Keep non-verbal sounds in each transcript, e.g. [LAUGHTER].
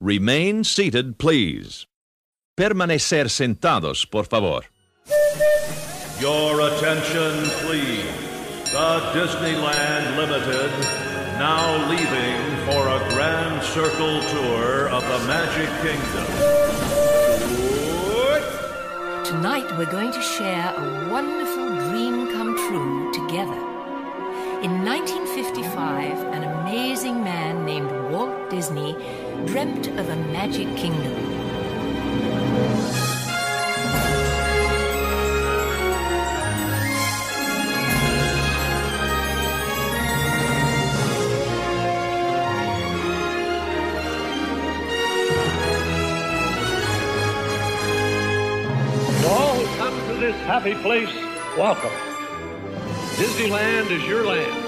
Remain seated, please. Permanecer sentados, por favor. Your attention, please. The Disneyland Limited now leaving for a grand circle tour of the Magic Kingdom. Tonight we're going to share a wonderful dream come true together. In 1955, an amazing man named Walt Disney dreamt of a magic kingdom. All come to this happy place, welcome. Disneyland is your land.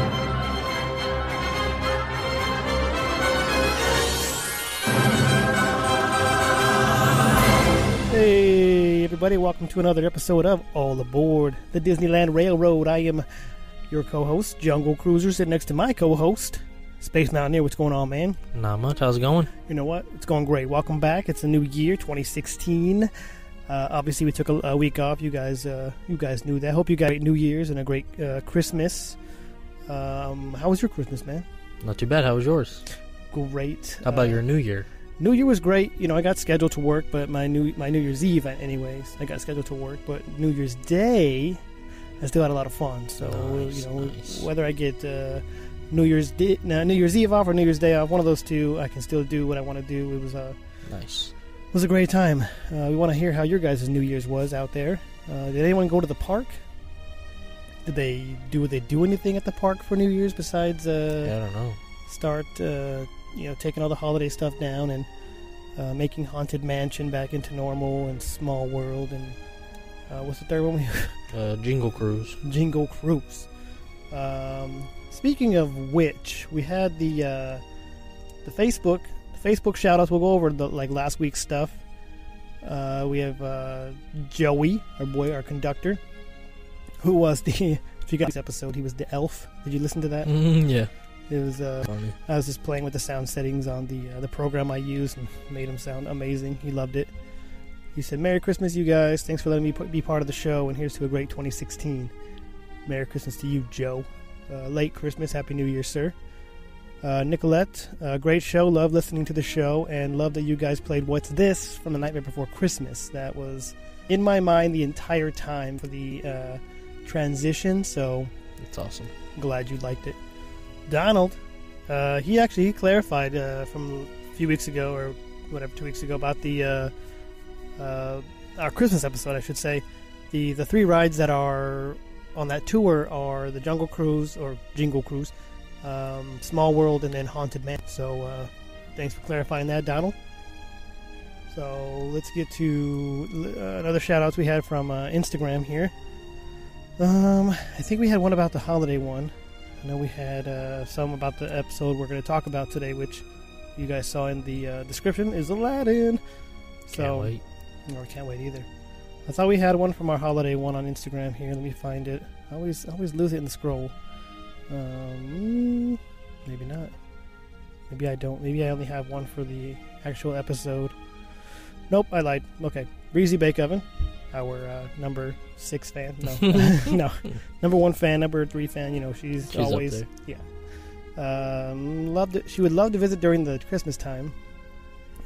Everybody, welcome to another episode of All Aboard the Disneyland Railroad. I am your co host, Jungle Cruiser, sitting next to my co host, Space Mountaineer. What's going on, man? Not much. How's it going? You know what? It's going great. Welcome back. It's a new year, 2016. Uh, obviously, we took a, a week off. You guys, uh, you guys knew that. Hope you got a great New Year's and a great uh, Christmas. Um, how was your Christmas, man? Not too bad. How was yours? Great. How about Uh, your New Year? New Year was great. You know, I got scheduled to work, but my new my New Year's Eve, anyways, I got scheduled to work. But New Year's Day, I still had a lot of fun. So Nice, you know, nice. whether I get uh, New Year's Day, no, New Year's Eve off or New Year's Day off, one of those two, I can still do what I want to do. It was a Nice. it was a great time. Uh, we want to hear how your guys' New Year's was out there. Uh, did anyone go to the park? Did they do? Did They do anything at the park for New Year's besides? Uh, Yeah, I don't know. start uh, you know taking all the holiday stuff down and uh, making haunted mansion back into normal and small world and uh, what's the third one we [LAUGHS] Uh, Jingle Cruise. jingle cruise. Um, speaking of which we had the uh, the facebook the facebook shout outs we'll go over the like last week's stuff. Uh, we have uh, joey our boy our conductor who was the [LAUGHS] if you got this episode he was the elf. Did you listen to that? Mm, yeah. It was uh. I was just playing with the sound settings on the uh, the program I used and made him sound amazing. He loved it. He said, "Merry Christmas, you guys! Thanks for letting me be part of the show, and here's to a great 2016. Merry Christmas to you, Joe. Uh, late Christmas, Happy New Year, sir." Uh, Nicolette, uh, great show. Love listening to the show, and love that you guys played "What's This" from the Nightmare Before Christmas. That was in my mind the entire time for the uh, transition. So It's awesome. glad you liked it. Donald, uh, he actually he clarified uh, from a few weeks ago or whatever two weeks ago about the uh, uh, our Christmas episode, I should say. The the three rides that are on that tour are the Jungle Cruise or Jingle Cruise, um, Small World, and then Haunted Man. So uh, thanks for clarifying that, Donald. So let's get to uh, another shout outs we had from Instagram here. Um, I think we had one about the holiday one. I know we had uh, some about the episode we're going to talk about today, which you guys saw in the uh, description is Aladdin. Can't So, wait. or can't wait either. I thought we had one from our holiday one on Instagram here. Let me find it. I always I always lose it in the scroll. Um, maybe not. Maybe I don't. Maybe I only have one for the actual episode. Nope, I lied. Okay, Breezy Bake Oven, our uh, number six fan. No, [LAUGHS] [LAUGHS] no, number one fan, number three fan. You know, she's, She's always yeah. Um, loved it. She would love to visit during the Christmas time.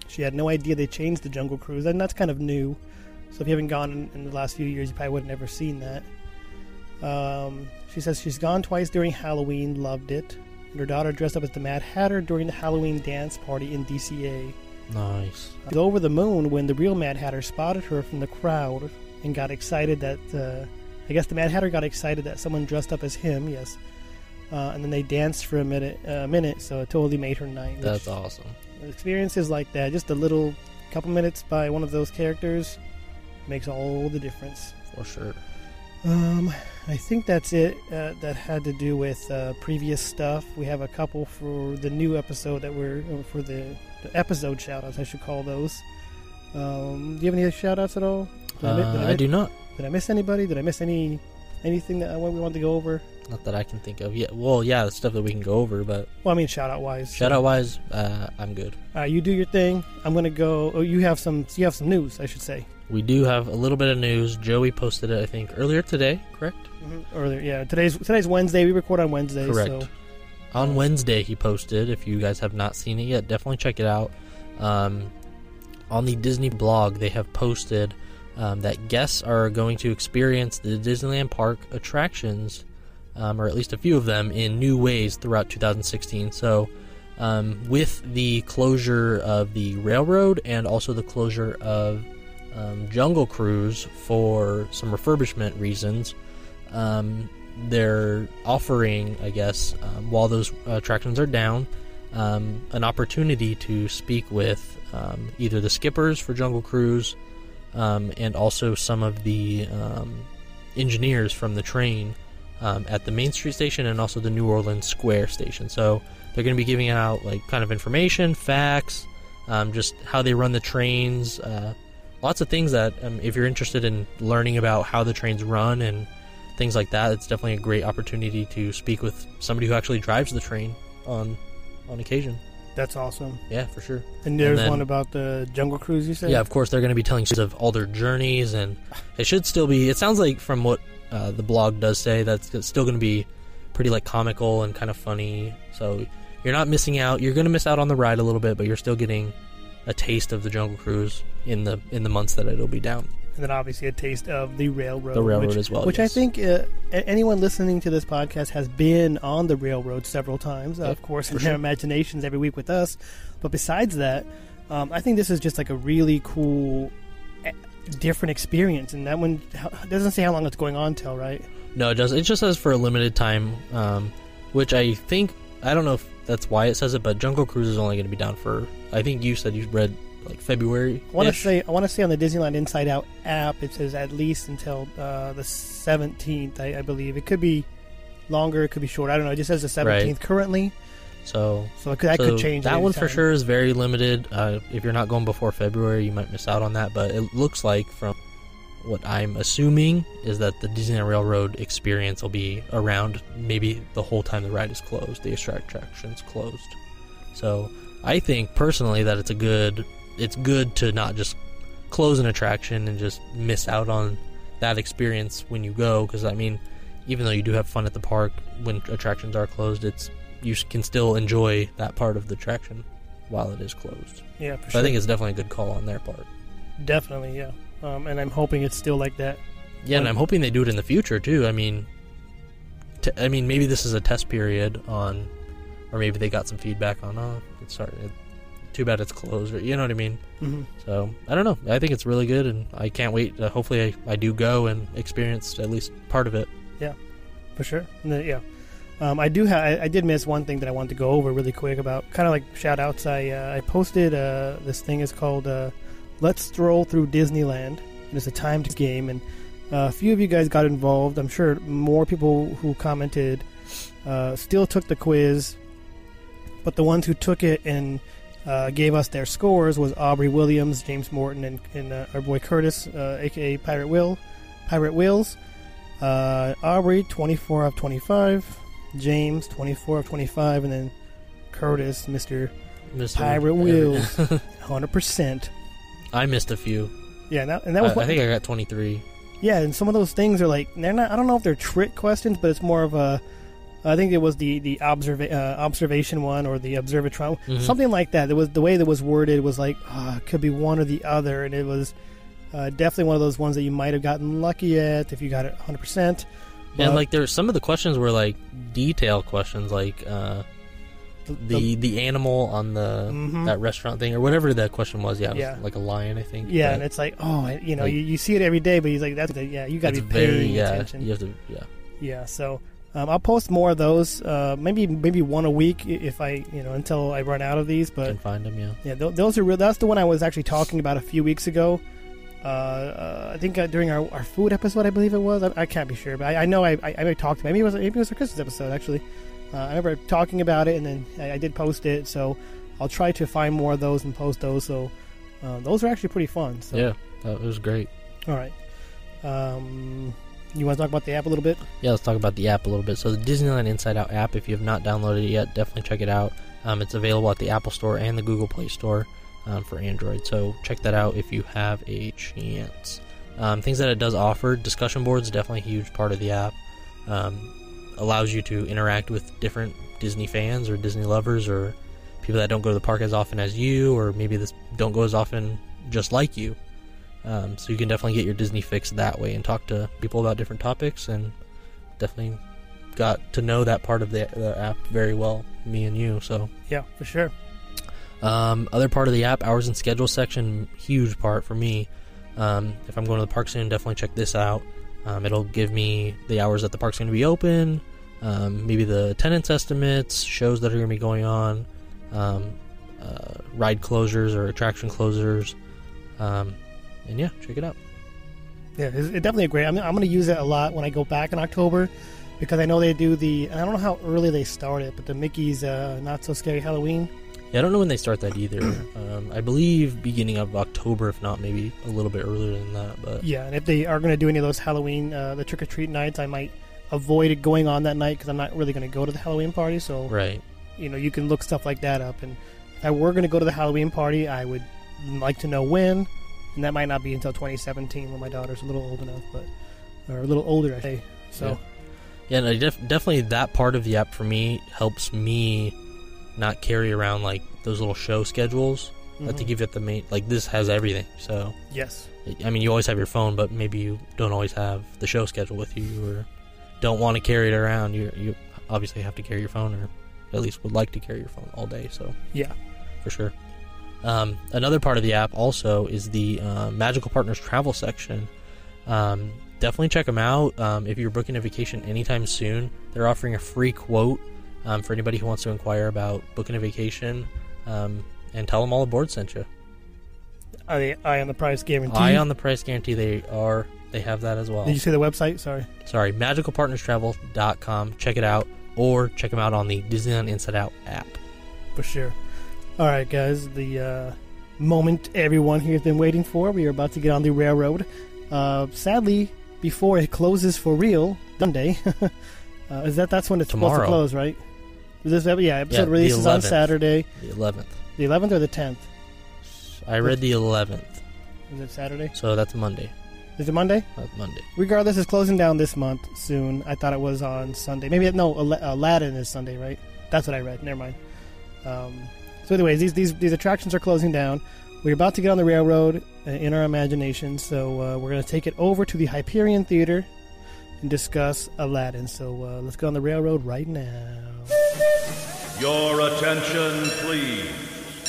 She had no idea they changed the Jungle Cruise, and that's kind of new. So if you haven't gone in, in the last few years, you probably would have never seen that. Um, she says she's gone twice during Halloween, loved it. And her daughter dressed up as the Mad Hatter during the Halloween dance party in DCA. Nice. Over the moon when the real Mad Hatter spotted her from the crowd and got excited that uh, I guess the Mad Hatter got excited that someone dressed up as him. Yes, uh, and then they danced for a minute, a minute, so it totally made her night. That's awesome. experiences like that, just a little couple minutes by one of those characters, makes all the difference. For sure. Um, I think that's it. Uh, that had to do with uh, previous stuff. We have a couple for the new episode that we're for the, the episode shoutouts. I should call those. Um, do you have any shoutouts at all? Did I did Uh, I I do not. Did I miss anybody? Did I miss any anything that I, we wanted to go over? Not that I can think of. Yeah, well, yeah, stuff that we can go over, but Well, I mean, shout out wise. shout out wise, uh, I'm good. Uh, you do your thing. I'm gonna go. Oh, you have some. You have some news, I should say. We do have a little bit of news. Joey posted it, I think, earlier today, correct? Earlier, yeah. Today's today's Wednesday. We record on Wednesday. Correct. So, On Wednesday, he posted. If you guys have not seen it yet, definitely check it out. Um, on the Disney blog, they have posted um, that guests are going to experience the Disneyland Park attractions, um, or at least a few of them, in new ways throughout 2016. So, um, with the closure of the railroad and also the closure of um, Jungle Cruise for some refurbishment reasons, um, they're offering, I guess, um, while those attractions are down, um, an opportunity to speak with either the skippers for Jungle Cruise and also some of the engineers from the train um, at the Main Street station and also the New Orleans Square station. So they're going to be giving out like kind of information, facts, um, just how they run the trains, uh, lots of things that um, if you're interested in learning about how the trains run and things like that, it's definitely a great opportunity to speak with somebody who actually drives the train on on occasion. that's awesome. Yeah, for sure. And there's then- one about the Jungle Cruise. You said. Yeah, of course they're going to be telling stories of all their journeys, and it should still be. It sounds like from what uh, the blog does say, that's still going to be pretty like comical and kind of funny. So you're not missing out. You're going to miss out on the ride a little bit, but you're still getting a taste of the Jungle Cruise in the in the months that it'll be down. and then obviously a taste of the railroad. The railroad which, as well, Which yes. I think uh, anyone listening to this podcast has been on the railroad several times, uh, of course, in for their imaginations every week with us. But besides that, um, I think this is just like a really cool, different experience. And that one doesn't say how long it's going on till, right? No, it doesn't. It just says for a limited time, um, which I think I don't know if that's why it says it, but Jungle Cruise is only going to be down for. I think you said you read like February. I want to say I want to say on the Disneyland Inside Out app it says at least until uh, the seventeenth, I, I believe. It could be longer, it could be short. I don't know. It just says the seventeenth currently, so. so that so could change. That one for sure is very limited. Uh, if you're not going before February, you might miss out on that. But it looks like from what I'm assuming is that the Disneyland Railroad experience will be around maybe the whole time the ride is closed, the attraction's closed. So I think personally that it's a good, it's good to not just close an attraction and just miss out on that experience when you go. Because I mean, even though you do have fun at the park when attractions are closed, it's you can still enjoy that part of the attraction while it is closed. Yeah, for So sure. I think it's definitely a good call on their part. definitely yeah. Um, and I'm hoping it's still like that. Yeah, and I'm hoping they do it in the future too. I mean, t- I mean, maybe this is a test period on, or maybe they got some feedback on. Oh, it's sorry, it, too bad it's closed. Or you know what I mean. hmm So I don't know. I think it's really good, and I can't wait. Uh, hopefully, I, I do go and experience at least part of it. Yeah, for sure. Yeah, um, I do. Ha- I, I did miss one thing that I wanted to go over really quick about kind of like shout outs. I uh, I posted uh, this thing is called uh, "Let's Stroll Through Disneyland." And it's a timed game, and uh, a few of you guys got involved. I'm sure more people who commented uh, still took the quiz, but the ones who took it and uh, gave us their scores was Aubrey Williams, James Morton, and, and our boy Curtis, aka Pirate Will, Pirate Wills. Aubrey, 24 of 25. James, 24 of 25. And then Curtis, Mr. Mr. Pirate Wheels. [LAUGHS] 100%. I missed a few. Yeah, and that, and that was I, what, I think I got 23. yeah, and some of those things are like they're not. I don't know if they're trick questions, but it's more of a. I think it was the the observa- uh, observation one or the observatron, Mhm. something like that. It was the way that was worded was like ah, could be one or the other, and it was uh, definitely one of those ones that you might have gotten lucky at if you got it 100. percent and like there's some of the questions were like detail questions, like uh, the the animal on the Mhm. that restaurant thing or whatever that question was. Yeah, it was Yeah. like a lion, I think. Yeah, but and it's like, oh, you know, Like- you, you see it every day, but he's like, that's the, yeah, you got to be paying very yeah. attention. You have to yeah. Yeah, so um, I'll post more of those, uh, maybe maybe one a week if I, you know, until I run out of these. But can find them. Yeah. yeah, th- those are real. That's the one I was actually talking about a few weeks ago. Uh, uh, I think uh, during our, our food episode, I believe it was. I, I can't be sure, but I, I know I, I, I talked. Maybe it was maybe it was a Christmas episode actually. Uh, I remember talking about it, and then I, I, did post it. So I'll try to find more of those and post those. So uh, those are actually pretty fun. So. Yeah, that was great. All right. Um, you want to talk about the app a little bit? Yeah, let's talk about the app a little bit. So the Disneyland Inside Out app, if you have not downloaded it yet, definitely check it out. Um, it's available at the Apple Store and the Google Play Store um, for Android. So check that out if you have a chance. Um, things that it does offer, discussion boards, definitely a huge part of the app. Um, allows you to interact with different Disney fans or Disney lovers or people that don't go to the park as often as you, or maybe this don't go as often just like you. Um, so you can definitely get your Disney fix that way and talk to people about different topics, and definitely got to know that part of the, the app very well, me and you. So yeah, for sure. Um, other part of the app, hours and schedule section, huge part for me. Um, if I'm going to the park soon, definitely check this out. Um, it'll give me the hours that the park's going to be open, um, maybe the attendance estimates, shows that are going to be going on, um, uh, ride closures or attraction closures. Um, and yeah, check it out. Yeah, it's, definitely a great. I'm, I'm going to use it a lot when I go back in October because I know they do the. I don't know how early they start it, but the Mickey's uh, Not So Scary Halloween. Yeah, I don't know when they start that either. [CLEARS THROAT] um, I believe beginning of October, if not maybe a little bit earlier than that. But yeah, and if they are going to do any of those Halloween, uh, the trick or treat nights, I might avoid it going on that night because I'm not really going to go to the Halloween party. So right, you know, you can look stuff like that up. And if I were going to go to the Halloween party, I would like to know when, and that might not be until 2017 when my daughter's a little old enough, but or a little older, I say. So. Yeah. Yeah, def- definitely that part of the app for me helps me not carry around like those little show schedules mm-hmm. that they give you at the main. Like this has everything. So yes, I mean you always have your phone, but maybe you don't always have the show schedule with you, or don't want to carry it around. You you obviously have to carry your phone, or at least would like to carry your phone all day. So yeah, for sure. Um, another part of the app also is the uh, Magical Partners travel section. Um, definitely check them out. Um, if you're booking a vacation anytime soon, they're offering a free quote um, for anybody who wants to inquire about booking a vacation. Um, and tell them all the board sent you. Are they eye on the price guarantee? Eye on the price guarantee. They are. They have that as well. Did you say the website? Sorry. Sorry. MagicalPartnersTravel.com. Check it out, or check them out on the Disneyland Inside Out app. For sure. All right, guys. The uh, moment everyone here has been waiting for. We are about to get on the railroad. Uh, sadly, before it closes for real, Sunday. [LAUGHS] uh, is that that's when it's Tomorrow. supposed to close, right? This yeah, episode yeah, releases on Saturday. The eleventh. The eleventh or the tenth? I read the eleventh. Is it Saturday? So that's Monday. Is it Monday? That's Monday. Regardless, it's closing down this month soon. I thought it was on Sunday. Maybe no, Aladdin is Sunday, right? That's what I read. Never mind. Um, so, anyways, these these these attractions are closing down. We're about to get on the railroad uh, in our imagination, so uh, we're going to take it over to the Hyperion Theater and discuss Aladdin. So uh, let's go on the railroad right now. Your attention, please.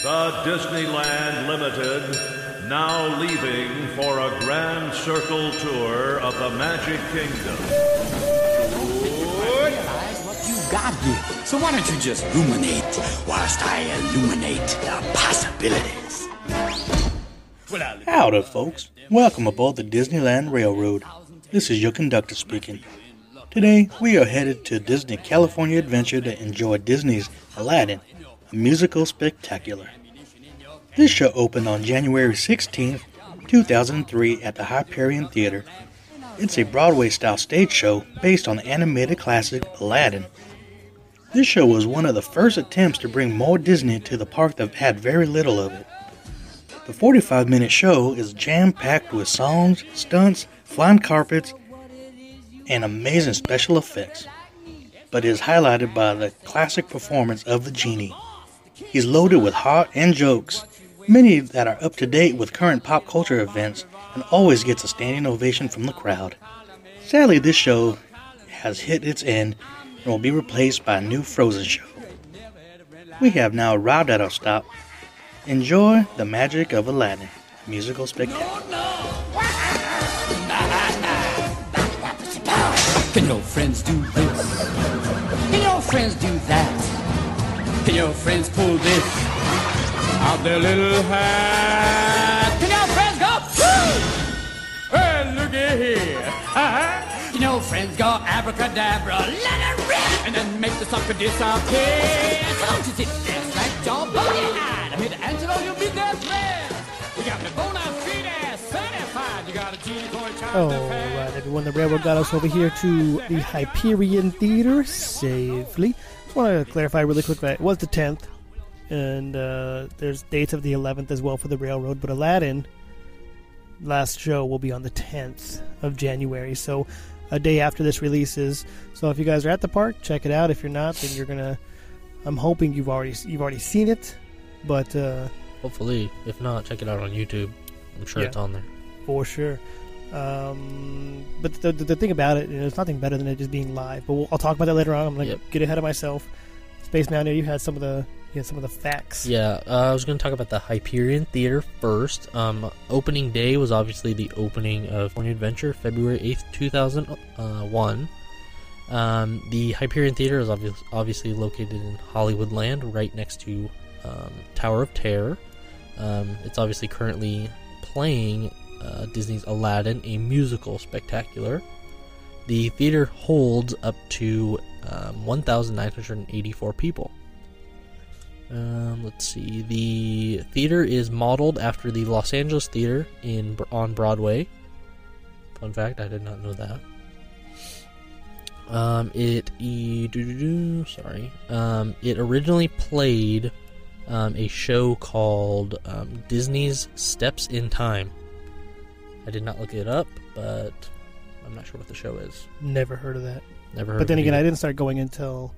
The Disneyland Limited now leaving for a grand circle tour of the Magic Kingdom. what you got here. So why don't you just ruminate whilst I illuminate the possibilities? Howdy, folks. Welcome aboard the Disneyland Railroad. This is your conductor speaking. Today, we are headed to Disney California Adventure to enjoy Disney's Aladdin, a musical spectacular. This show opened on January 16, 2003 at the Hyperion Theater. It's a Broadway style stage show based on the animated classic Aladdin. This show was one of the first attempts to bring more Disney to the park that had very little of it. The 45 minute show is jam packed with songs, stunts, flying carpets, and amazing special effects, but is highlighted by the classic performance of the genie. He's loaded with heart and jokes, many that are up to date with current pop culture events, and always gets a standing ovation from the crowd. Sadly, this show has hit its end and will be replaced by a new Frozen show. We have now arrived at our stop. Enjoy the magic of Aladdin, musical spectacular. Can your friends do this? Can your friends do that? Can your friends pull this out their little hat? Can your friends go? Woo! looky here. [LAUGHS] Can your friends go abracadabra, let it rip, and then make the sucker disappear. Don't you sit there like John Boogie Here to answer all your business, man. We got the bona fide. You got a genie for a child. All right, everyone. The railroad got us over here to the Hyperion Theater safely. Just want to clarify really quick that it was the 10th, and uh, there's dates of the 11th as well for the railroad. But Aladdin, last show will be on the 10th of January, so a day after this releases. So if you guys are at the park, check it out. If you're not, then you're gonna. I'm hoping you've already you've already seen it, but. Uh, Hopefully, if not, check it out on YouTube. I'm sure Yeah. it's on there. for sure. Um, but the, the, the thing about it, you know, there's nothing better than it just being live. But we'll, I'll talk about that later on. I'm gonna Yep. get ahead of myself. Space Mountaineer, you had some of the you had some of the facts. Yeah, uh, I was going to talk about the Hyperion Theater first. Um, opening day was obviously the opening of California Adventure, February 8th, 2001. Um, the Hyperion Theater is obvi- obviously located in Hollywoodland, right next to um, Tower of Terror. Um, it's obviously currently playing uh, Disney's Aladdin, a musical spectacular. The theater holds up to um, 1,984 people. Um, let's see. The theater is modeled after the Los Angeles Theater in on Broadway. Fun fact: I did not know that. Um, it e sorry. Um, it originally played um, a show called um, Disney's Steps in Time. I did not look it up, but I'm not sure what the show is. Never heard of that. Never heard. But then again, I didn't start going until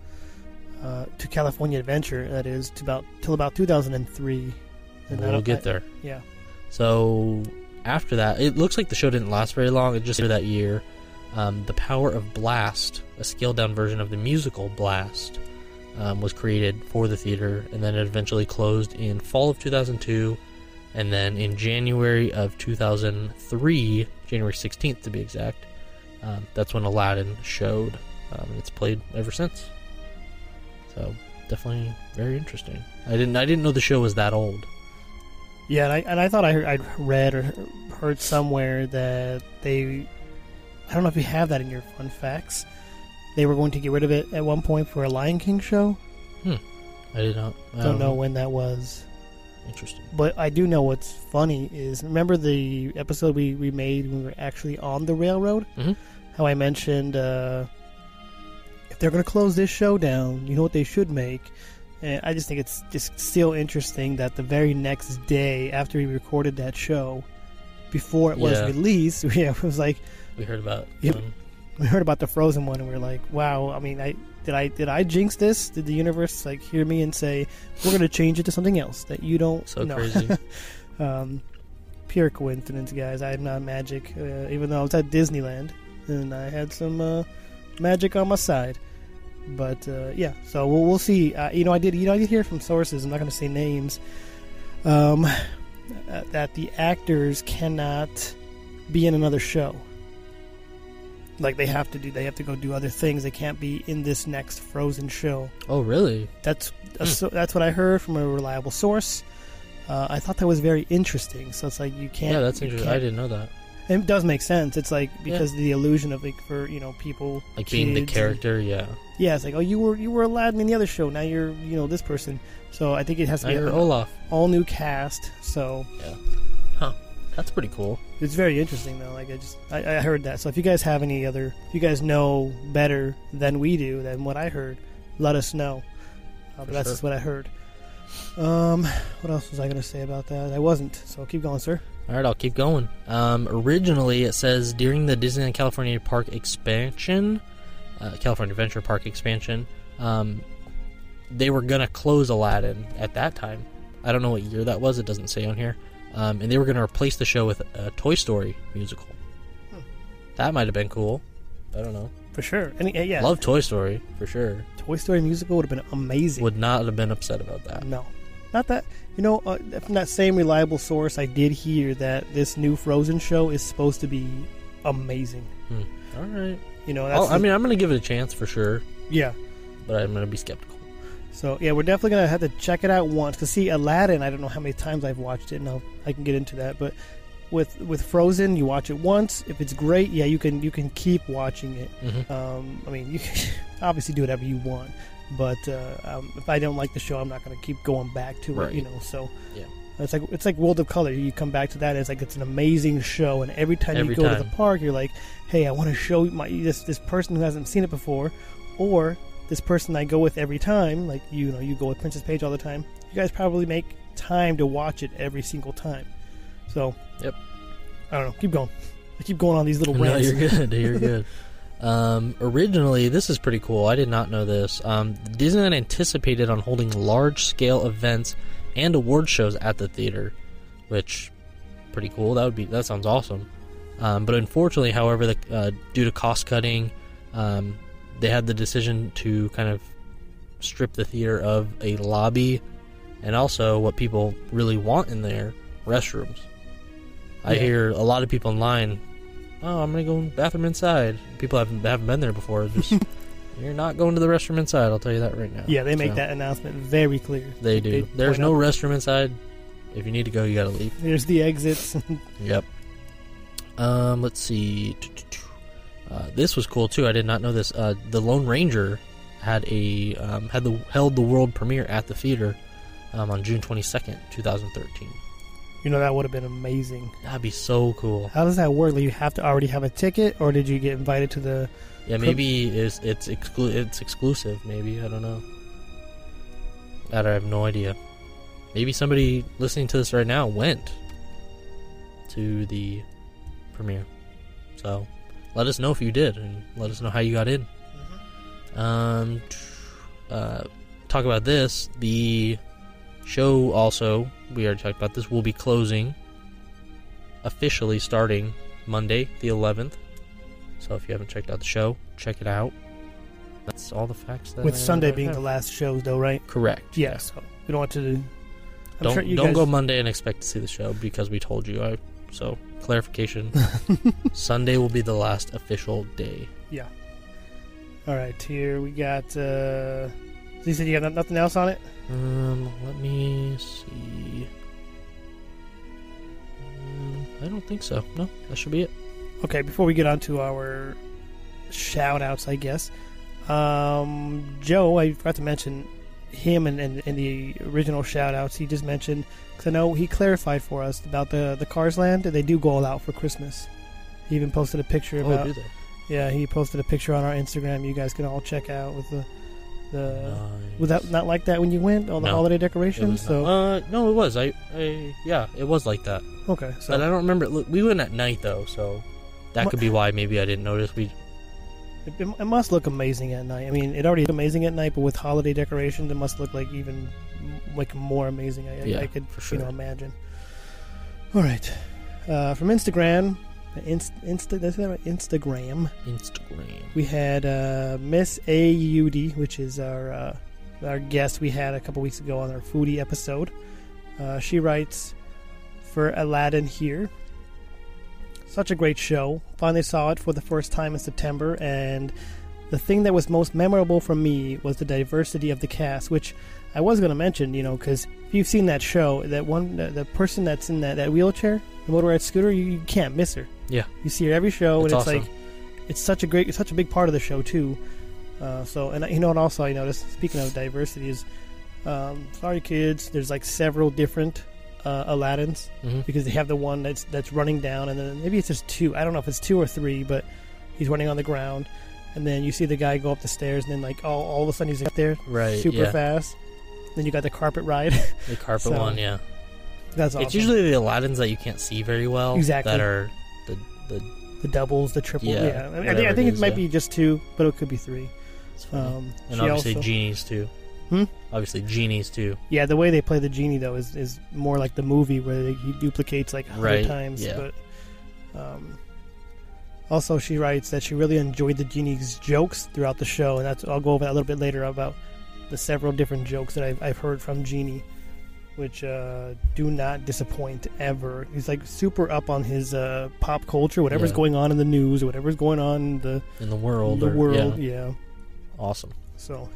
uh, to California Adventure. That is to about till about 2003. And We'll get I- there. Yeah. So after that, it looks like the show didn't last very long. It just that year, um, the Power of Blast, a scaled down version of the musical Blast, um, was created for the theater, and then it eventually closed in fall of 2002, and then in January of 2003, January 16th to be exact, um, that's when Aladdin showed, um, and it's played ever since. So definitely very interesting. I didn't I didn't know the show was that old. Yeah, and I, and I thought I heard, I'd read or heard somewhere that they. I don't know if you have that in your fun facts. They were going to get rid of it at one point for a Lion King show. I did not. I don't know when that was. Interesting. But I do know what's funny is remember the episode we, we made when we were actually on the railroad? Mhm. How I mentioned uh, if they're going to close this show down, you know what they should make? And I just think it's just still interesting that the very next day after we recorded that show, before it was Yeah. released, [LAUGHS] yeah, it was like We heard about. Um, we heard about the Frozen one, and we are like, "Wow!" I mean, I did I did I jinx this? Did the universe like hear me and say we're going to change it to something else that you don't? so know." crazy. [LAUGHS] um, pure coincidence, guys. I'm not magic, uh, even though I was at Disneyland and I had some uh, magic on my side. But uh, yeah, so we'll, we'll see. Uh, you know, I did. You know, I did hear from sources. I'm not going to say names. Um, uh, that the actors cannot be in another show. Like they have to do. They have to go do other things. They can't be in this next Frozen show. oh, really? That's that's, that's what I heard from a reliable source. Uh, I thought that was very interesting. So it's like you can't. yeah, that's interesting. I didn't know that. It does make sense. It's like because of the illusion of like for you know people Like being the kids and- character, yeah. yeah, it's like oh you were you were Aladdin in the other show. Now you're you know this person. So I think it has to Now be you're Olaf. all new cast. So Yeah. Huh. That's pretty cool. It's very interesting though. Like I just I, I heard that. So if you guys have any other, if you guys know better than we do than what I heard, let us know. Uh, but that's sure. just what I heard. Um, what else was I going to say about that? I wasn't. So keep going, sir. All right, I'll keep going. Um, originally, it says during the Disneyland California Park expansion, uh, California Adventure Park expansion, um, they were gonna close Aladdin at that time. I don't know what year that was. It doesn't say on here. Um, and they were gonna replace the show with a Toy Story musical. That might have been cool. I don't know. For sure. And uh, yeah, Love Toy Story for sure. Toy Story musical would have been amazing. Would not have been upset about that. No, not that. You know, uh, from that same reliable source, I did hear that this new Frozen show is supposed to be amazing. All right. You know, that's I'll- I mean, I'm gonna give it a chance for sure, yeah. but I'm gonna be skeptical. So yeah, we're definitely gonna have to check it out once. Cause see, Aladdin, I don't know how many times I've watched it. and I'll- I can get into that, but with with Frozen, you watch it once. If it's great, yeah, you can you can keep watching it. Mhm. Um, I mean, you can [LAUGHS] obviously do whatever you want, but uh, um, if I don't like the show, I'm not going to keep going back to Right. it. You know, so Yeah. it's like it's like World of Color. You come back to that, it's like it's an amazing show, and every time Every you go to the park, you're like, hey, I want to show my this this person who hasn't seen it before, or this person I go with every time, like you know, you go with Princess Page all the time. You guys probably make time to watch it every single time. So, Yep. I don't know. Keep going. I keep going on these little [LAUGHS] No, you're good. You're [LAUGHS] good. Um, originally, this is pretty cool. I did not know this. Um, Disneyland anticipated on holding large-scale events and award shows at the theater, which pretty cool. That would be that sounds awesome. Um, but unfortunately, however, the, uh, due to cost cutting, um, they had the decision to kind of strip the theater of a lobby and also what people really want in there restrooms. I Yeah. hear a lot of people online oh, I'm gonna go in the bathroom inside. People haven't haven't been there before. Just [LAUGHS] you're not going to the restroom inside. I'll tell you that right now. Yeah, they make So, that announcement very clear. They do. There's no out, restroom inside. If you need to go, you gotta leave. There's the exits. [LAUGHS] Yep. Um, let's see. Uh, this was cool too. I did not know this. Uh, the Lone Ranger had a um, had the held the world premiere at the theater um, on June 22nd, 2013. you know that would have been amazing. That'd be so cool. How does that work? Like, you have to already have a ticket, or did you get invited to the? Yeah, maybe it's it's exclu- it's exclusive. Maybe I don't know. That I have no idea. Maybe somebody listening to this right now went to the premiere. So let us know if you did, and let us know how you got in. Um, uh, talk about this. The show also we already talked about this will be closing officially starting Monday the 11th. So if you haven't checked out the show, check it out. That's all the facts that With I- Sunday being have. the last show, though, right? correct. Yeah. So we don't want to. I'm don't sure you don't guys, go Monday and expect to see the show because we told you. I so clarification. [LAUGHS] Sunday will be the last official day. Yeah. All right. Here we got. uh So you said you got nothing else on it? Um, let me see. Um, I don't think so. No, that should be it. Okay. Before we get on to our shout outs, I guess. Um, Joe, I forgot to mention him and in, in, the original shout outs. He just mentioned because I know he clarified for us about the the Cars Land. They do go all out for Christmas. He even posted a picture Oh, about. do they? Yeah, he posted a picture on our Instagram. You guys can all check out with the the. Was that not like that when you went? All the No. holiday decorations. So not- uh, no, it was. I, I, yeah, it was like that. okay, so But I don't remember. Look, we went at night though, so that could be why maybe I didn't notice. We it, it must look amazing at night. I mean, it already is amazing at night, but with holiday decorations, it must look like even like more amazing. I, I- Yeah, I could for you know imagine. All right, uh, from Instagram, Inst- Insta, that's right? Instagram. Instagram. We had uh, Miss AUD, which is our uh, our guest we had a couple weeks ago on our foodie episode. Uh, she writes for Aladdin here. Such a great show. Finally saw it for the first time in September, and the thing that was most memorable for me was the diversity of the cast, which I was going to mention, you know, because if you've seen that show, that one, the, the person that's in that, that wheelchair, the motorized scooter, you, you can't miss her. Yeah. You see her every show, It's and it's awesome. like, it's such a great, it's such a big part of the show too. Uh, so, and you know, and also I noticed, speaking of diversity, is um, sorry kids, there's like several different uh, Aladdins Mhm. because they have the one that's that's running down, and then maybe it's just two. I don't know if it's two or three, but he's running on the ground, and then you see the guy go up the stairs, and then like all, all of a sudden he's up there Right. super yeah. fast. Then you got the carpet ride. The carpet [LAUGHS] So, one. Yeah. that's awesome. It's usually the Aladdins that you can't see very well. Exactly. That are the the. the doubles, the triple. Yeah, Yeah, I, mean, I think, I think it it, is, might yeah. be just two, but it could be three. Um, and obviously also- genies too. Hmm? Obviously genies too. Yeah, the way they play the genie though is, is more like the movie where they, he duplicates like a hundred Right, times. yeah. But um, also, she writes that she really enjoyed the genie's jokes throughout the show, and that's I'll go over that a little bit later about the several different jokes that I've, I've heard from Genie, which uh, do not disappoint ever. He's like super up on his uh, pop culture, whatever's Yeah. going on in the news or whatever's going on in the In the world. the or- world. Yeah. yeah. Awesome. So,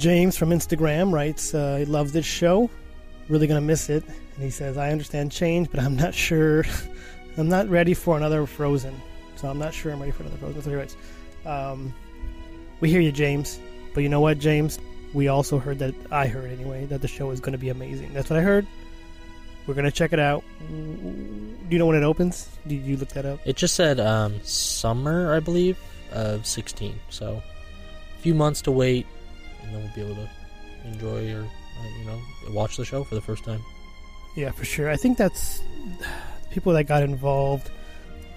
James from Instagram writes, uh, he loves this show. Really gonna miss it. And he says, "I understand change, but I'm not sure. [LAUGHS] I'm not ready for another Frozen. So I'm not sure I'm ready for another Frozen." So, anyways, um, we hear you, James. But you know what, James? We also heard that I heard anyway that the show is going to be amazing. That's what I heard. We're gonna check it out. Do you know when it opens? Did you look that up? It just said um, summer, I believe, of 16. So a few months to wait, and then we'll be able to enjoy or uh, you know watch the show for the first time. Yeah, for sure. I think that's people that got involved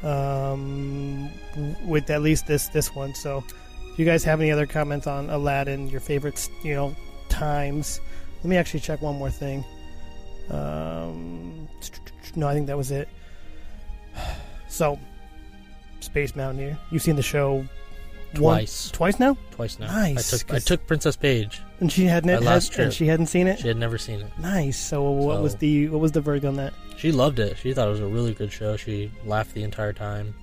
um, with at least this this one. So, if you guys have any other comments on Aladdin, your favorites, you know, times, let me actually check one more thing. Um, no, I think that was it. [SIGHS] So, Space Mountaineer, you've seen the show Twice. One, twice now, Twice now. Nice, I took I took Princess Paige. and she hadn't had, last and she hadn't seen it. She had never seen it. Nice. So, what was the what was the verdict on that? She loved it. She thought it was a really good show. She laughed the entire time.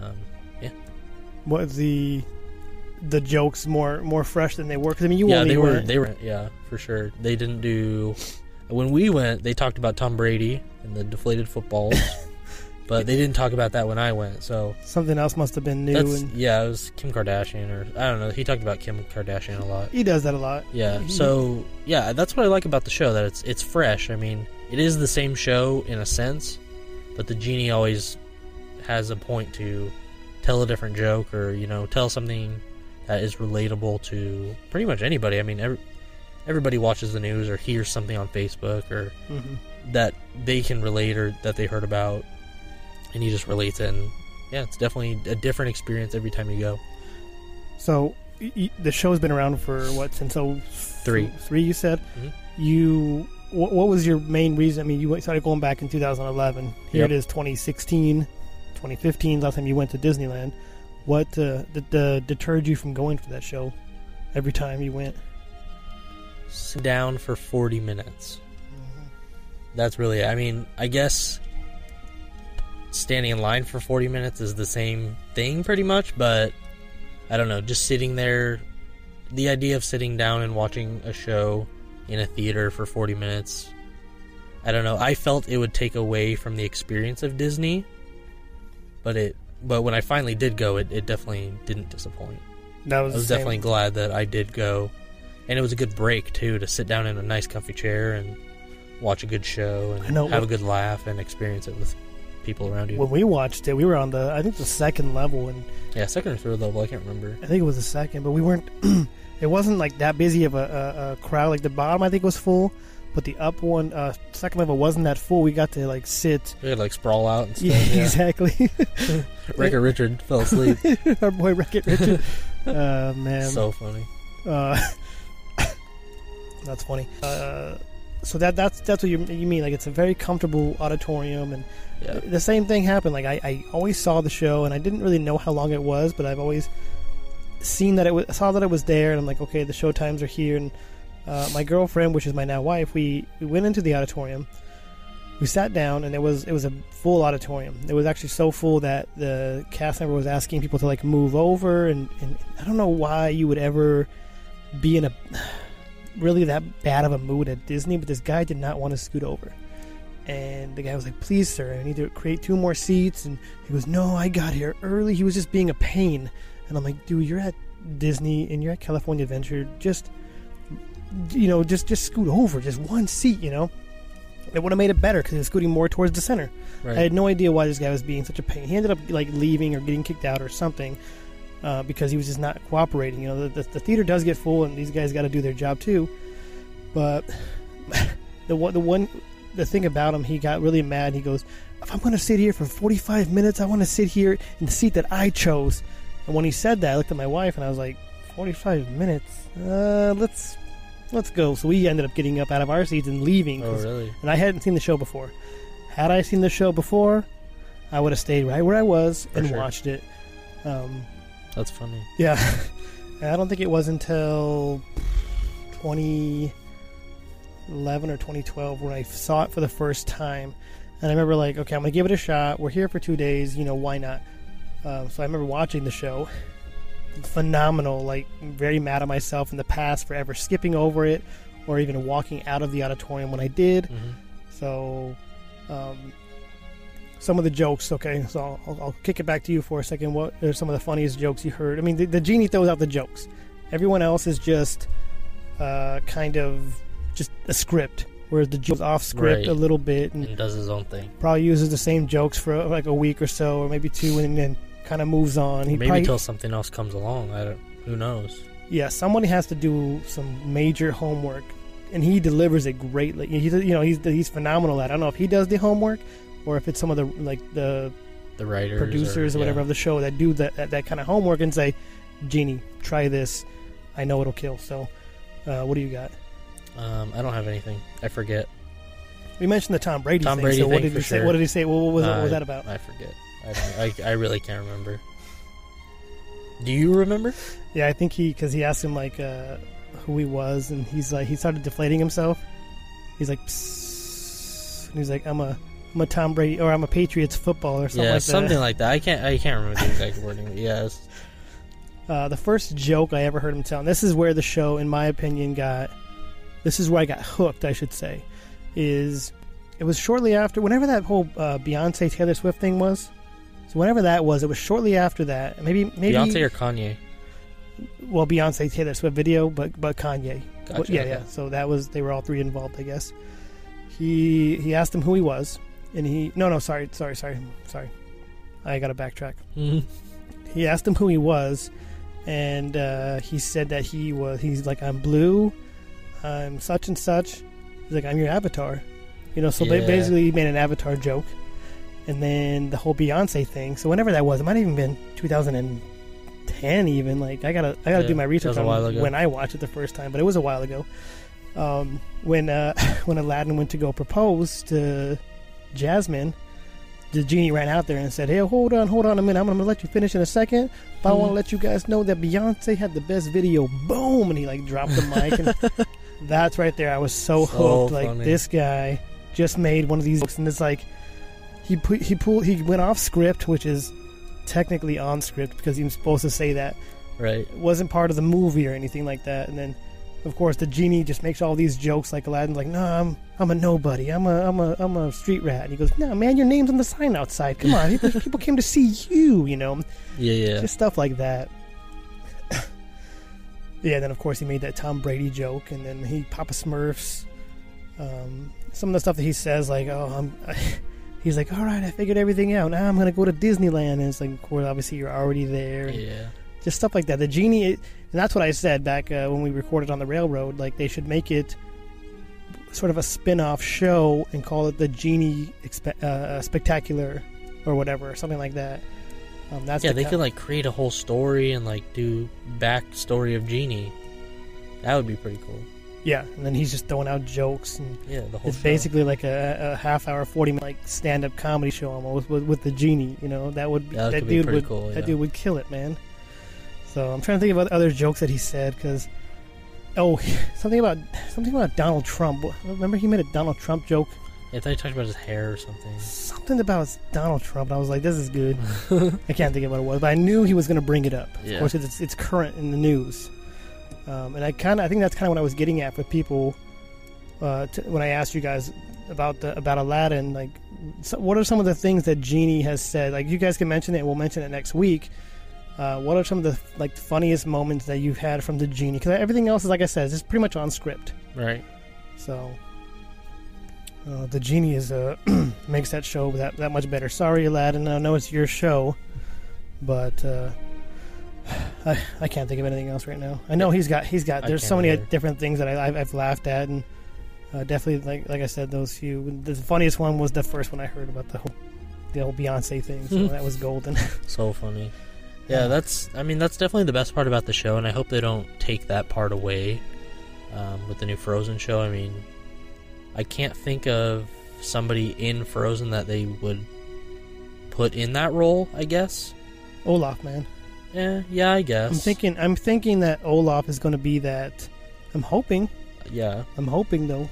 Um, What was the the jokes more more fresh than they were? Because I mean, you yeah, only they were. were They were. Yeah, for sure. They didn't do. When we went, they talked about Tom Brady and the deflated footballs, [LAUGHS] but they didn't talk about that when I went. So something else must have been new, that's and yeah, it was Kim Kardashian or I don't know. He talked about Kim Kardashian a lot. he does that a lot. Yeah. So yeah, that's what I like about the show. That it's it's fresh. I mean, it is the same show in a sense, but the genie always has a point to tell a different joke or you know tell something that is relatable to pretty much anybody. I mean, every, everybody watches the news or hears something on Facebook or Mhm. that they can relate or that they heard about, and he just relates it. And yeah, it's definitely a different experience every time you go. So y- the show's been around for what since oh Three. three you said. Mhm. You what, what was your main reason? I mean, you started going back in 2011. Here Yep. it is, 2016, 2015. Last time you went to Disneyland. What uh, d- d- deterred you from going for that show every time you went? sit down for 40 minutes. That's really, I mean, I guess standing in line for 40 minutes is the same thing pretty much, but I don't know, just sitting there, the idea of sitting down and watching a show in a theater for 40 minutes, I don't know, I felt it would take away from the experience of Disney, but it, but when I finally did go, it, it definitely didn't disappoint. That was, I was same- definitely glad that I did go, and it was a good break too to sit down in a nice, comfy chair and watch a good show and have a good laugh and experience it with people around you. when we watched it. We were on the I think the second level, and yeah, second or third level, I can't remember. I think it was the second, but we weren't. [CLEARS THROAT] it wasn't like that busy of a, a, a crowd. Like the bottom, I think was full, but the up one, uh, second level wasn't that full. We got to like sit. We had like sprawl out and [LAUGHS] stuff. Yeah, Yeah, exactly. [LAUGHS] Wreck-It Richard fell asleep. [LAUGHS] Our boy Wreck-It Richard. uh, man, so funny. uh, that's funny. Uh, so that that's that's what you you mean. Like it's a very comfortable auditorium, and Yeah, the same thing happened. Like I, I always saw the show, and I didn't really know how long it was, but I've always seen that it was saw that it was there, and I'm like, okay, the show times are here. And uh, my girlfriend, which is my now wife, we we went into the auditorium. We sat down, and it was it was a full auditorium. It was actually so full that the cast member was asking people to like move over, and, and I don't know why you would ever be in a really that bad of a mood at Disney, but this guy did not want to scoot over. And the guy was like, "Please, sir, I need to create two more seats." And he goes, "No, I got here early." He was just being a pain, and I'm like, "Dude, you're at Disney and you're at California Adventure. Just, you know, just just scoot over, just one seat, you know." It would have made it better because he was scooting more towards the center. right. I had no idea why this guy was being such a pain. He ended up like leaving or getting kicked out or something uh, because he was just not cooperating. You know, the, the, the theater does get full, and these guys got to do their job too. But [LAUGHS] the one, the one, the thing about him, he got really mad. He goes, "If I'm going to sit here for 45 minutes, I want to sit here in the seat that I chose." And when he said that, I looked at my wife and I was like, "45 minutes? Uh, let's." Let's go. So we ended up getting up out of our seats and leaving. oh really? and I hadn't seen the show before. Had I seen the show before, I would have stayed right where I was For and sure. watched it. Um, That's funny. yeah, [LAUGHS] I don't think it was until 2011 or 2012 when I saw it for the first time, and I remember like, okay, I'm gonna give it a shot. We're here for two days, you know, why not? Um, so I remember watching the show. Phenomenal. Like, very mad at myself in the past for ever skipping over it or even walking out of the auditorium when I did hmm So, um, some of the jokes. Okay, so I'll, I'll, kick it back to you for a second. What are some of the funniest jokes you heard? I mean, the, the genie throws out the jokes. Everyone else is just uh, kind of just a script, whereas the joke's off script Right. a little bit and and does his own thing. probably uses the same jokes for like a week or so, or maybe two, and then kind of moves on. He Maybe probably, till something else comes along. I don't. Who knows? yeah, somebody has to do some major homework, and he delivers it greatly. He, you know, he's he's phenomenal at. it. I don't know if he does the homework, or if it's some of the like the The writers, producers or, whatever yeah. of the show that do that, that that kind of homework and say, "Genie, try this. I know it'll kill." So, uh, what do you got? Um, I don't have anything. I forget. We mentioned the Tom Brady Tom thing. Brady so what did he say? What did he say? What, what was, what was Uh, that about? I forget. I, I I really can't remember. Do you remember? Yeah, I think he because he asked him like uh, who he was, and he's like he started deflating himself. He's like, Psst. and he's like, I'm a I'm a Tom Brady or I'm a Patriots football or something yeah, like something that. like that. I can't. I can't remember the exact wording. But yes. Uh, the first joke I ever heard him tell, and this is where the show, in my opinion, got. This is where I got hooked, I should say. Is it was shortly after whenever that whole uh, Beyonce Taylor Swift thing was. So whenever that was, it was shortly after that. Maybe maybe Beyonce or Kanye? well Beyonce Taylor Swift video, but but Kanye. Gotcha, Well, yeah, okay. yeah. So that was they were all three involved, I guess. He he asked him who he was, and he no no sorry sorry sorry sorry, I got to backtrack. Mhm. He asked him who he was, and uh, he said that he was he's like I'm blue, I'm such and such. He's like I'm your avatar, you know. So Yeah. basically, he made an avatar joke, and then the whole Beyonce thing. So whenever that was, it might have even been 2010, even like I gotta I gotta Yeah, do my research on when I watched it the first time, but it was a while ago. Um, when uh, [LAUGHS] when Aladdin went to go propose to Jasmine, the genie ran out there and said, "Hey, hold on, hold on a minute. I'm gonna let you finish in a second, but I want to Mhm. let you guys know that Beyonce had the best video." Boom, and he like dropped the mic, and [LAUGHS] that's right there. I was so, So hooked. Like this guy just made one of these books, and it's like he put he pulled he went off script, which is technically on script because he was supposed to say that Right. it wasn't part of the movie or anything like that. And then, of course, the genie just makes all these jokes like Aladdin's like, "No, I'm I'm a nobody. I'm a I'm a I'm a street rat." And he goes, "No, man, your name's on the sign outside. Come on, people, [LAUGHS] people came to see you. You know, Yeah, yeah. just stuff like that." [LAUGHS] yeah. And then of course he made that Tom Brady joke, and then he Papa Smurfs. Um, some of the stuff that he says, like, "Oh, I'm." [LAUGHS] He's like, all right, I figured everything out. Now I'm gonna go to Disneyland, and it's like, of course, obviously you're already there. yeah. Just stuff like that. The genie, and that's what I said back uh, when we recorded on the railroad. Like they should make it sort of a spin-off show and call it the Genie Expe- uh, Spectacular or whatever, something like that. Um, that's yeah, the they ki- could like create a whole story and like do backstory of Genie. That would be pretty cool. yeah, and then he's just throwing out jokes and. Yeah, the whole It's show. basically like a, a half hour, forty minute like stand up comedy show almost with, with the genie. You know that would be, that that dude pretty would cool, that dude would kill it, man. So I'm trying to think of other jokes that he said because oh [LAUGHS] something about something about Donald Trump. Remember he made a Donald Trump joke. I thought you talked about his hair or something. Something about Donald Trump. And I was like, this is good. [LAUGHS] I can't think of what it was, but I knew he was going to bring it up. Yeah. Of course, it's it's current in the news, um, and I kind of I think that's kind of what I was getting at with people uh, to, when I asked you guys about the about Aladdin. Like, so what are some of the things that Genie has said? Like, you guys can mention it. We'll mention it next week. Uh, what are some of the like funniest moments that you've had from the Genie? Because everything else is like I said, it's pretty much on script. Right. So uh, the genie is uh, [CLEARS THROAT] makes that show that that much better. Sorry, Aladdin. I know it's your show, but uh, [SIGHS] I I can't think of anything else right now. I know he's got he's got. There's so many either. different things that I, I've, I've laughed at, and uh, definitely like like I said, those few. The funniest one was the first one I heard about the whole the whole Beyonce thing. So [LAUGHS] that was golden. So funny. Yeah, that's. I mean, that's definitely the best part about the show, and I hope they don't take that part away um, with the new Frozen show. I mean, I can't think of somebody in Frozen that they would put in that role. I guess. Olaf, man. Yeah, yeah, I guess. I'm thinking I'm thinking that Olaf is going to be that. I'm hoping. Yeah, I'm hoping though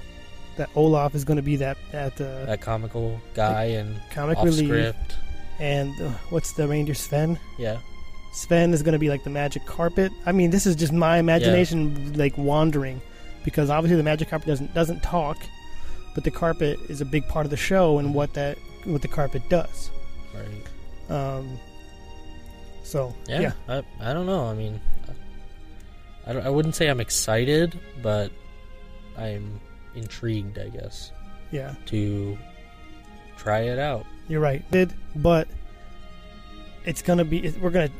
that Olaf is going to be that that uh, that comical guy and comic relief. script. And uh, what's the reindeer Sven? Yeah, Sven is going to be like the magic carpet. I mean, this is just my imagination like wandering because obviously the magic carpet doesn't doesn't talk. but the carpet is a big part of the show and what that what the carpet does. Right. Um, so Yeah. yeah, I, I don't know. I mean, I, don't- I wouldn't say I'm excited, but I'm intrigued, I guess, yeah, to try it out. you're right. Did but it's gonna be we're gonna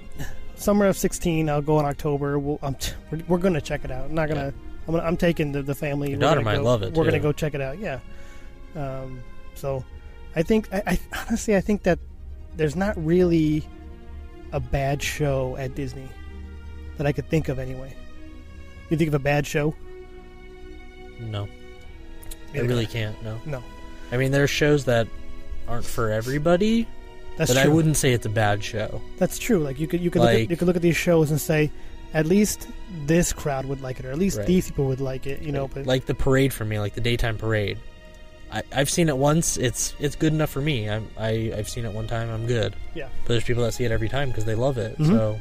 summer of 16. I'll go in October. We'll, I'm t- we're, we're gonna check it out. I'm not gonna. I'm, gonna, I'm taking the, the family. Your We're daughter might go- love it, We're gonna go check it out. Yeah. Um, so, I think I, I honestly I think that there's not really a bad show at Disney that I could think of anyway. You think of a bad show? No, I really can't. No. No. I mean, there are shows that aren't for everybody, That's but true. I wouldn't say it's a bad show. That's true. Like you could you could look at, you could look at these shows and say, at least this crowd would like it, or at least Right. these people would like it. You know, but like the parade for me, like the daytime parade. I, I've seen it once. It's it's good enough for me. I'm, I I've seen it one time. I'm good. Yeah. But there's people that see it every time because they love it. Mhm. So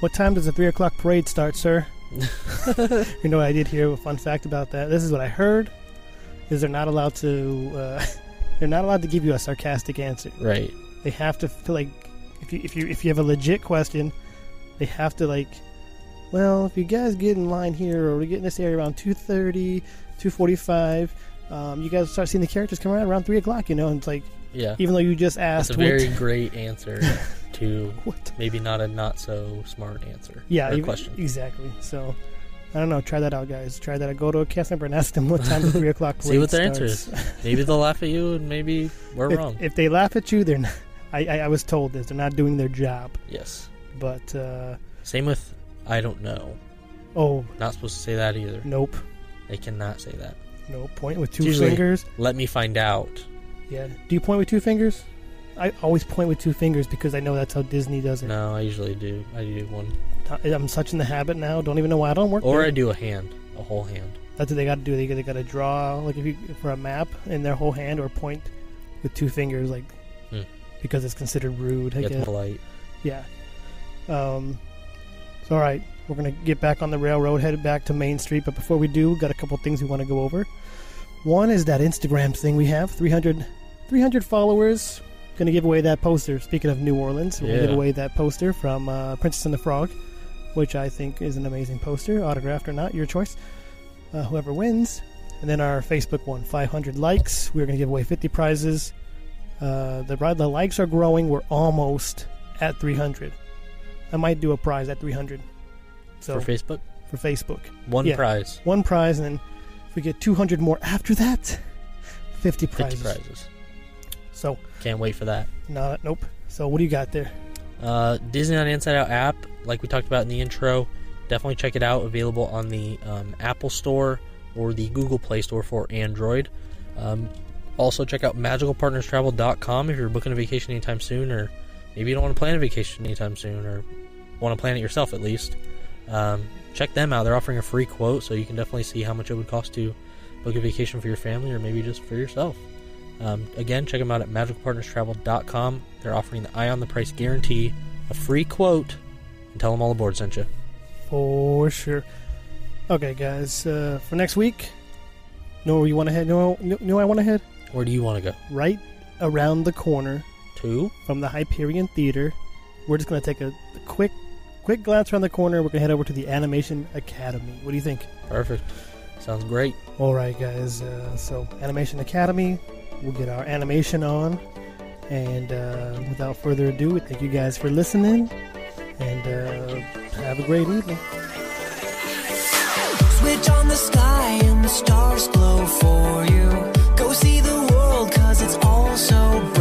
what time does the three o'clock parade start, sir? [LAUGHS] [LAUGHS] you know, I did hear a fun fact about that. This is what I heard: is they're not allowed to uh, [LAUGHS] they're not allowed to give you a sarcastic answer. right. They have to feel like if you if you if you have a legit question, they have to like, well, if you guys get in line here or we get in this area around 2.30, 2.45, um, you guys start seeing the characters come around around three o'clock. You know, and it's like Yeah. even though you just That's asked, a very great answer [LAUGHS] to what? maybe not a not so smart answer. yeah, even- question. exactly. So. I don't know. Try that out, guys. Try that. out. Go to a cast member and ask them what time the [LAUGHS] three o'clock. See what their answer is. Maybe they'll [LAUGHS] laugh at you, and maybe we're if, wrong. if they laugh at you, they're not. I, I, I was told this. They're not doing their job. yes. But uh, Same with I don't know. oh Not supposed to say that either. nope, They cannot say that. no point with two usually- fingers. Let me find out. Yeah. Do you point with two fingers? I always point with two fingers because I know that's how Disney does it. No, I usually do. I do one, I'm such in the habit now. Don't even know why I don't work. or there. I do a hand, a whole hand. That's what they got to do. They, they got to draw like if you for a map in their whole hand or point with two fingers, like. Because it's considered rude. I guess. polite. Yeah. Um. So all right, we're gonna get back on the railroad, headed back to Main Street. But before we do, we got a couple things we want to go over. One is that Instagram thing we have 300, 300 followers. Gonna give away that poster. Speaking of New Orleans, we're gonna give away that poster from uh, Princess and the Frog, which I think is an amazing poster, autographed or not, your choice. Uh, whoever wins, and then our Facebook one, 500 likes. We're gonna give away 50 prizes. Uh, the the likes are growing. We're almost at 300. I might do a prize at 300. So For Facebook, for Facebook, one Yeah. prize, one prize, and then if we get 200 more after that, 50 prizes. fifty prizes. prizes. So Can't wait for that. not nope. So what do you got there? Uh, Disneyland Inside Out app, like we talked about in the intro, definitely check it out. Available on the um, Apple Store or the Google Play Store for Android. Um, also, check out magicalpartnerstravel.com if you're booking a vacation anytime soon, or maybe you don't want to plan a vacation anytime soon, or want to plan it yourself at least. Um, check them out. They're offering a free quote, so you can definitely see how much it would cost to book a vacation for your family or maybe just for yourself. Um, again, check them out at magicalpartnerstravel.com. They're offering the eye on the price guarantee, a free quote, and tell them all aboard sent you. For sure. Okay, guys. Uh, for next week, know where you want to head? Know, know know I want to head? Where do you want to go? Right around the corner Two? from the Hyperion Theater. We're just going to take a, a quick, quick glance around the corner. We're going to head over to the Animation Academy. What do you think? Perfect. Sounds great. All right, guys. Uh, so Animation Academy, we'll get our animation on, and uh, without further ado, we thank you guys for listening, and uh, have a great evening. Switch on the sky and the stars it's all so